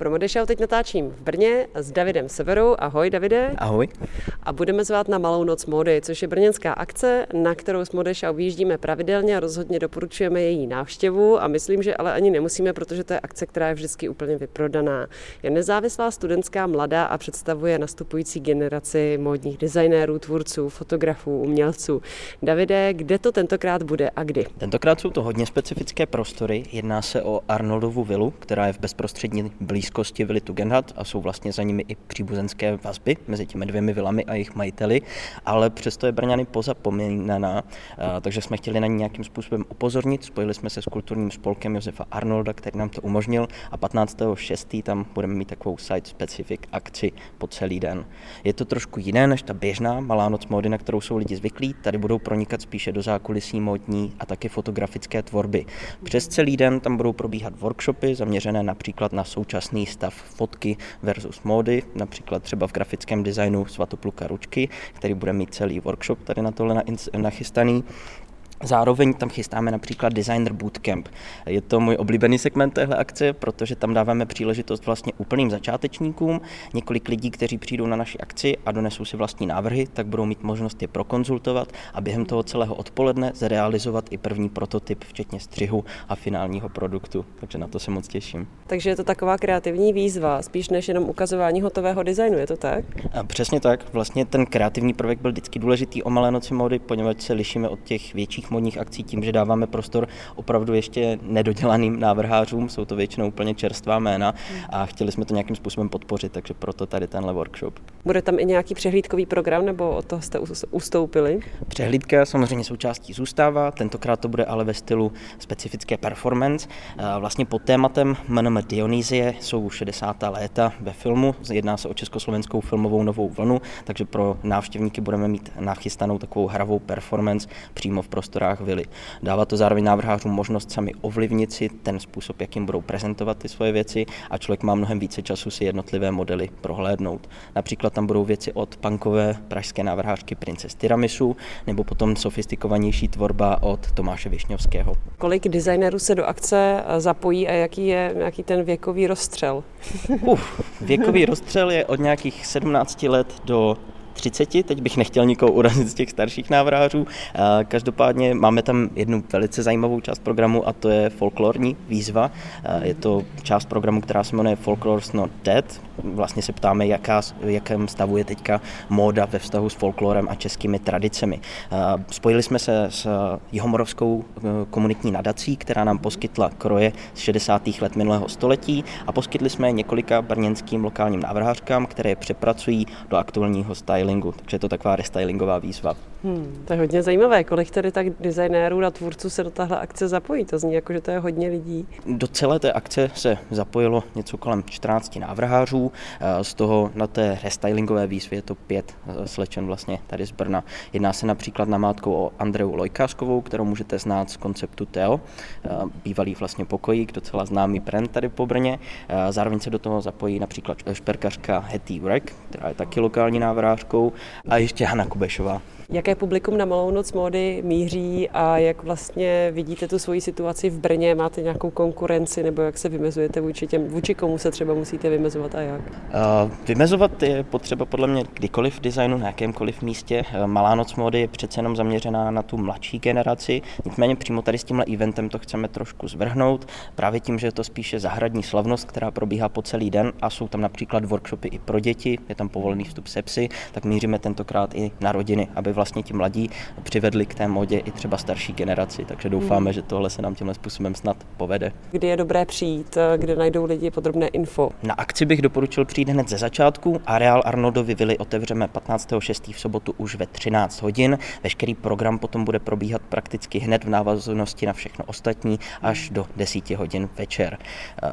Pro Modešau teď natáčím v Brně s Davidem Severou. Ahoj Davide. Ahoj. A budeme zvát na Malou noc módy, což je brněnská akce, na kterou s Modešau vyjíždíme pravidelně a rozhodně doporučujeme její návštěvu a myslím, že ale ani nemusíme, protože to je akce, která je vždycky úplně vyprodaná. Je nezávislá studentská mladá a představuje nastupující generaci módních designérů, tvůrců, fotografů, umělců. Davide, kde to tentokrát bude a kdy? Tentokrát jsou to hodně specifické prostory. Jedná se o Arnoldovu vilu, která je v bezprostřední blízkosti vily Tugendhat a jsou vlastně za nimi i příbuzenské vazby mezi těmi dvěmi vilami a jejich majiteli, ale přesto je Brňany pozapomínaná, takže jsme chtěli na ní nějakým způsobem upozornit. Spojili jsme se s kulturním spolkem Josefa Arnolda, který nám to umožnil a 15.6. tam budeme mít takovou site-specific akci po celý den. Je to trošku jiné než ta běžná malá noc módy, na kterou jsou lidi zvyklí. Tady budou pronikat spíše do zákulisí módní a taky fotografické tvorby. Přes celý den tam budou probíhat workshopy zaměřené například na současný stav fotky versus módy, například třeba v grafickém designu Svatopluka Ručky, který bude mít celý workshop tady na tohle nachystaný. Zároveň tam chystáme například Designer Bootcamp. Je to můj oblíbený segment téhle akce, protože tam dáváme příležitost vlastně úplným začátečníkům. Několik lidí, kteří přijdou na naši akci a donesou si vlastní návrhy, tak budou mít možnost je prokonzultovat a během toho celého odpoledne zrealizovat i první prototyp, včetně střihu a finálního produktu. Takže na to se moc těším. Takže je to taková kreativní výzva, spíš než jenom ukazování hotového designu, je to tak? A přesně tak. Vlastně ten kreativní prvek byl vždycky důležitý o malé noci mody, poněvadž se lišíme od těch větších modních akcí tím, že dáváme prostor opravdu ještě nedodělaným návrhářům, jsou to většinou úplně čerstvá jména a chtěli jsme to nějakým způsobem podpořit, takže proto tady tenhle workshop. Bude tam i nějaký přehlídkový program, nebo od toho jste ustoupili? Přehlídka samozřejmě součástí zůstává, tentokrát to bude ale ve stylu specifické performance. Vlastně pod tématem MNM Dionysie jsou 60. léta ve filmu, jedná se o československou filmovou novou vlnu, takže pro návštěvníky budeme mít nachystanou takovou hravou performance přímo v prostorách vily. Dává to zároveň návrhářům možnost sami ovlivnit si ten způsob, jakým budou prezentovat ty svoje věci a člověk má mnohem více času si jednotlivé modely prohlédnout. Například tam budou věci od punkové pražské návrhářky Princes Tiramisu nebo potom sofistikovanější tvorba od Tomáše Višňovského. Kolik designérů se do akce zapojí a jaký je jaký ten věkový rozstřel? Uf, věkový rozstřel je od nějakých 17 let do 30, teď bych nechtěl nikoho urazit z těch starších návrhářů. Každopádně máme tam jednu velice zajímavou část programu a to je folklorní výzva. Je to část programu, která se jmenuje Folklore's Not Dead. Vlastně se ptáme, jaká, v jakém stavu je teďka móda ve vztahu s folklorem a českými tradicemi. Spojili jsme se s Jihomorovskou komunitní nadací, která nám poskytla kroje z 60. let minulého století a poskytli jsme několika brněnským lokálním návrhářkám, které je přepracují do aktuálního stylu stylingu, takže je to taková restylingová výzva. Hmm, to je hodně zajímavé. Kolik tedy tak designérů a tvůrců se do téhle akce zapojí? To zní jako, že to je hodně lidí. Do celé té akce se zapojilo něco kolem 14 návrhářů, eh, z toho na té restylingové výzvě je to pět eh, slečen vlastně tady z Brna. Jedná se například na mátku o Andreu Lojkáskovou, kterou můžete znát z konceptu Teo, eh, bývalý vlastně pokojík, docela známý brand tady po Brně. Zároveň se do toho zapojí například šperkařka Hetty Wreck, která je taky lokální návrhářkou, a ještě Hanna Kubešová. Jaké publikum na Malou noc módy míří a jak vlastně vidíte tu svoji situaci v Brně? Máte nějakou konkurenci nebo jak se vymezujete vůči těm, vůči komu se třeba musíte vymezovat a jak? Uh, vymezovat je potřeba podle mě kdykoliv v designu, na jakémkoliv místě. Malá noc módy je přece jenom zaměřená na tu mladší generaci, nicméně přímo tady s tímhle eventem to chceme trošku zvrhnout, právě tím, že je to spíše zahradní slavnost, která probíhá po celý den a jsou tam například workshopy i pro děti, je tam povolený vstup se psy, tak míříme tentokrát i na rodiny, aby vlastně ti mladí přivedli k té modě i třeba starší generaci, takže doufáme, hmm. že tohle se nám tímhle způsobem snad povede. Kdy je dobré přijít, kde najdou lidi podrobné info? Na akci bych doporučil přijít hned ze začátku. Areál Arnoldovy vily otevřeme 15.6. v sobotu už ve 13 hodin. Veškerý program potom bude probíhat prakticky hned v návaznosti na všechno ostatní až do 10 hodin večer.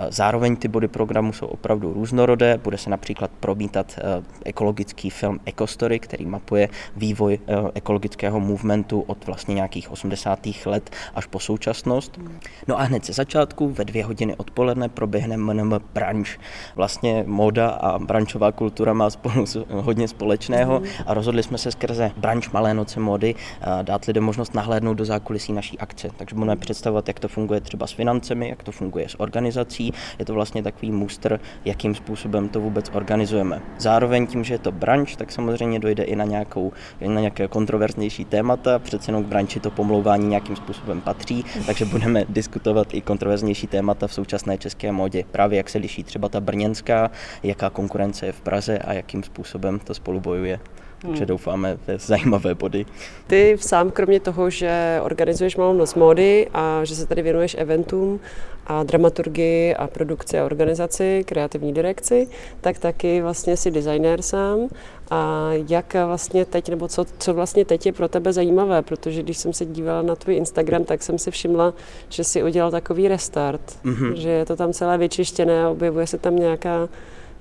Zároveň ty body programu jsou opravdu různorodé. Bude se například promítat ekologický film Ecostory, který mapuje vývoj eh, ekologického movementu od vlastně nějakých 80. let až po současnost. No a hned ze začátku ve dvě hodiny odpoledne proběhne MNM Brunch. Vlastně móda a brančová kultura má spolu hodně společného a rozhodli jsme se skrze Brunch Malé noce módy dát lidem možnost nahlédnout do zákulisí naší akce. Takže budeme představovat, jak to funguje třeba s financemi, jak to funguje s organizací. Je to vlastně takový muster, jakým způsobem to vůbec organizujeme. Zároveň tím, že je to branč, tak samozřejmě dojde i na, nějakou, na nějaké kontroverznější témata. Přece jenom k branči to pomlouvání nějakým způsobem patří, takže budeme diskutovat i kontroverznější témata v současné české modě. Právě jak se liší třeba ta brněnská, jaká konkurence je v Praze a jakým způsobem to spolu bojuje. Takže hmm. doufáme ve zajímavé body. Ty sám, kromě toho, že organizuješ malou noc módy a že se tady věnuješ eventům a dramaturgii a produkci a organizaci, kreativní direkci, tak taky vlastně si designér sám. A jak vlastně teď, nebo co, co vlastně teď je pro tebe zajímavé, protože když jsem se dívala na tvůj Instagram, tak jsem si všimla, že si udělal takový restart, mm-hmm. že je to tam celé vyčištěné a objevuje se tam nějaká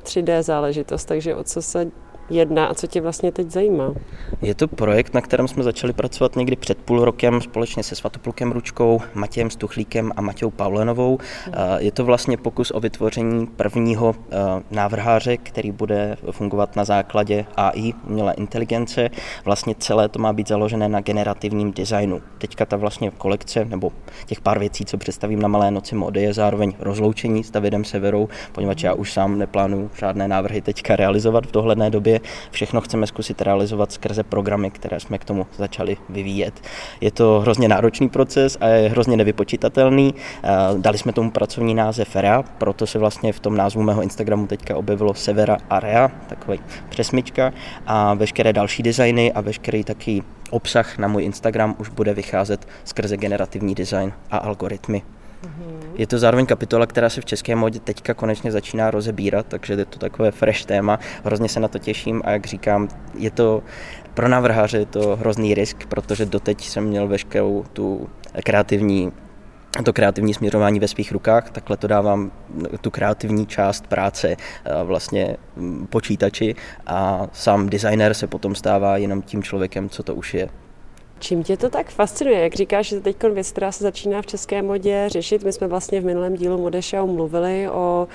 3D záležitost, takže o co se jedná a co tě vlastně teď zajímá? Je to projekt, na kterém jsme začali pracovat někdy před půl rokem společně se Svatoplukem Ručkou, Matějem Stuchlíkem a Matějou Paulenovou. Je to vlastně pokus o vytvoření prvního návrháře, který bude fungovat na základě AI, umělé inteligence. Vlastně celé to má být založené na generativním designu. Teďka ta vlastně kolekce, nebo těch pár věcí, co představím na Malé noci mody, je zároveň rozloučení s Davidem Severou, poněvadž já už sám neplánuju žádné návrhy teďka realizovat v dohledné době všechno chceme zkusit realizovat skrze programy, které jsme k tomu začali vyvíjet. Je to hrozně náročný proces a je hrozně nevypočítatelný. Dali jsme tomu pracovní název REA, proto se vlastně v tom názvu mého Instagramu teďka objevilo Severa a REA, takový přesmička a veškeré další designy a veškerý taky obsah na můj Instagram už bude vycházet skrze generativní design a algoritmy. Je to zároveň kapitola, která se v české modě teďka konečně začíná rozebírat, takže je to takové fresh téma. Hrozně se na to těším a jak říkám, je to pro návrháře je to hrozný risk, protože doteď jsem měl veškerou tu kreativní to kreativní směřování ve svých rukách, takhle to dávám tu kreativní část práce vlastně počítači a sám designer se potom stává jenom tím člověkem, co to už je. Čím tě to tak fascinuje? Jak říkáš, že teď věc, která se začíná v české modě řešit, my jsme vlastně v minulém dílu Modešau mluvili o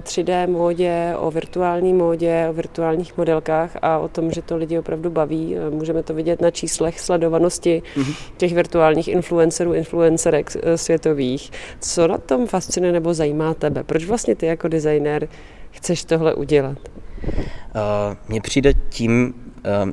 3D módě, o virtuální módě, o virtuálních modelkách a o tom, že to lidi opravdu baví. Můžeme to vidět na číslech sledovanosti mm-hmm. těch virtuálních influencerů, influencerek eh, světových. Co na tom fascinuje nebo zajímá tebe? Proč vlastně ty jako designer chceš tohle udělat? Uh, mně přijde tím, uh,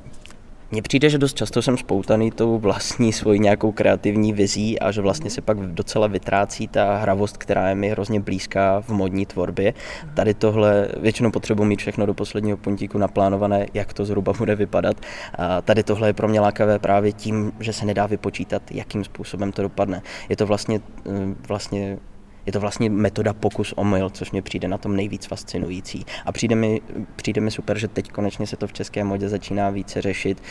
mně přijde, že dost často jsem spoutaný tou vlastní svojí nějakou kreativní vizí a že vlastně se pak docela vytrácí ta hravost, která je mi hrozně blízká v modní tvorbě. Tady tohle většinou potřebuji mít všechno do posledního puntíku naplánované, jak to zhruba bude vypadat. A tady tohle je pro mě lákavé právě tím, že se nedá vypočítat, jakým způsobem to dopadne. Je to vlastně, eh, vlastně je to vlastně metoda pokus omyl, což mě přijde na tom nejvíc fascinující. A přijde mi, přijde mi super, že teď konečně se to v české modě začíná více řešit,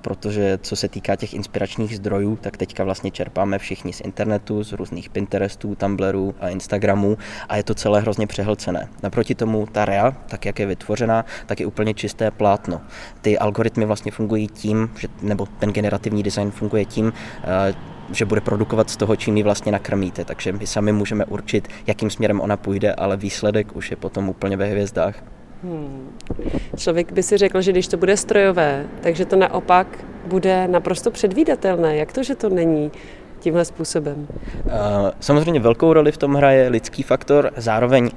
protože co se týká těch inspiračních zdrojů, tak teďka vlastně čerpáme všichni z internetu, z různých Pinterestů, Tumblrů a Instagramů a je to celé hrozně přehlcené. Naproti tomu ta REA, tak jak je vytvořená, tak je úplně čisté plátno. Ty algoritmy vlastně fungují tím, že, nebo ten generativní design funguje tím, že bude produkovat z toho, čím ji vlastně nakrmíte. Takže my sami můžeme určit, jakým směrem ona půjde, ale výsledek už je potom úplně ve hvězdách. Hmm. Člověk by si řekl, že když to bude strojové, takže to naopak bude naprosto předvídatelné. Jak to, že to není? Tímhle způsobem? Samozřejmě velkou roli v tom hraje lidský faktor, zároveň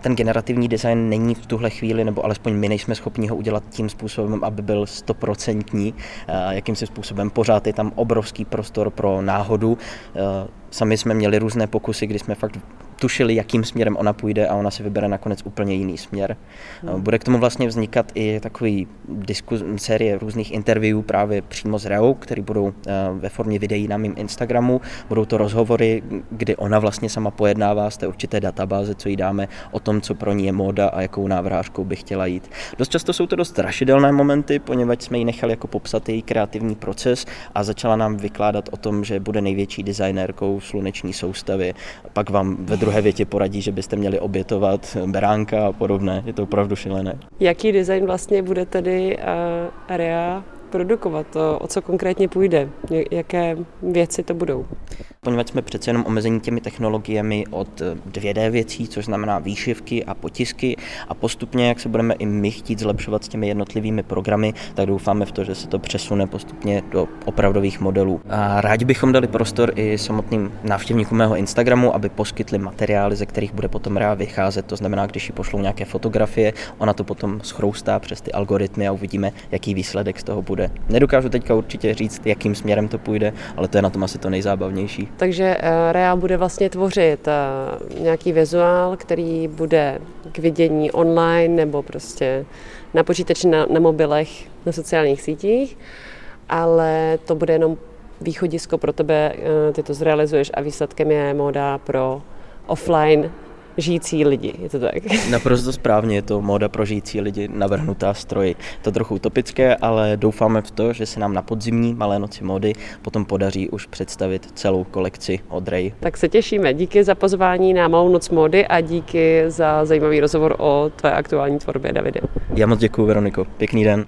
ten generativní design není v tuhle chvíli, nebo alespoň my nejsme schopni ho udělat tím způsobem, aby byl stoprocentní, jakým způsobem pořád je tam obrovský prostor pro náhodu. Sami jsme měli různé pokusy, kdy jsme fakt tušili, jakým směrem ona půjde a ona si vybere nakonec úplně jiný směr. Hmm. Bude k tomu vlastně vznikat i takový diskus, série různých interviewů právě přímo s Reou, které budou eh, ve formě videí na mém Instagramu. Budou to rozhovory, kdy ona vlastně sama pojednává z té určité databáze, co jí dáme o tom, co pro ní je móda a jakou návrhářkou by chtěla jít. Dost často jsou to dost strašidelné momenty, poněvadž jsme ji nechali jako popsat její kreativní proces a začala nám vykládat o tom, že bude největší designérkou sluneční soustavy. Pak vám ve druhé druhé větě poradí, že byste měli obětovat beránka a podobné. Je to opravdu šílené. Jaký design vlastně bude tedy uh, area produkovat? O co konkrétně půjde? Jaké věci to budou? Poněvadž jsme přece jenom omezení těmi technologiemi od 2D věcí, což znamená výšivky a potisky a postupně, jak se budeme i my chtít zlepšovat s těmi jednotlivými programy, tak doufáme v to, že se to přesune postupně do opravdových modelů. A rádi bychom dali prostor i samotným návštěvníkům mého Instagramu, aby poskytli materiály, ze kterých bude potom REA vycházet. To znamená, když ji pošlou nějaké fotografie, ona to potom schroustá přes ty algoritmy a uvidíme, jaký výsledek z toho bude. Nedokážu teďka určitě říct, jakým směrem to půjde, ale to je na tom asi to nejzábavnější. Takže eh, Real bude vlastně tvořit eh, nějaký vizuál, který bude k vidění online nebo prostě na počítači, na, na mobilech, na sociálních sítích, ale to bude jenom východisko pro tebe, eh, ty to zrealizuješ a výsledkem je móda pro offline žijící lidi, je to tak? Naprosto správně, je to móda pro žijící lidi navrhnutá stroji. To trochu utopické, ale doufáme v to, že se nám na podzimní malé noci módy potom podaří už představit celou kolekci od Ray. Tak se těšíme. Díky za pozvání na malou noc módy a díky za zajímavý rozhovor o tvé aktuální tvorbě, Davide. Já moc děkuji, Veroniko. Pěkný den.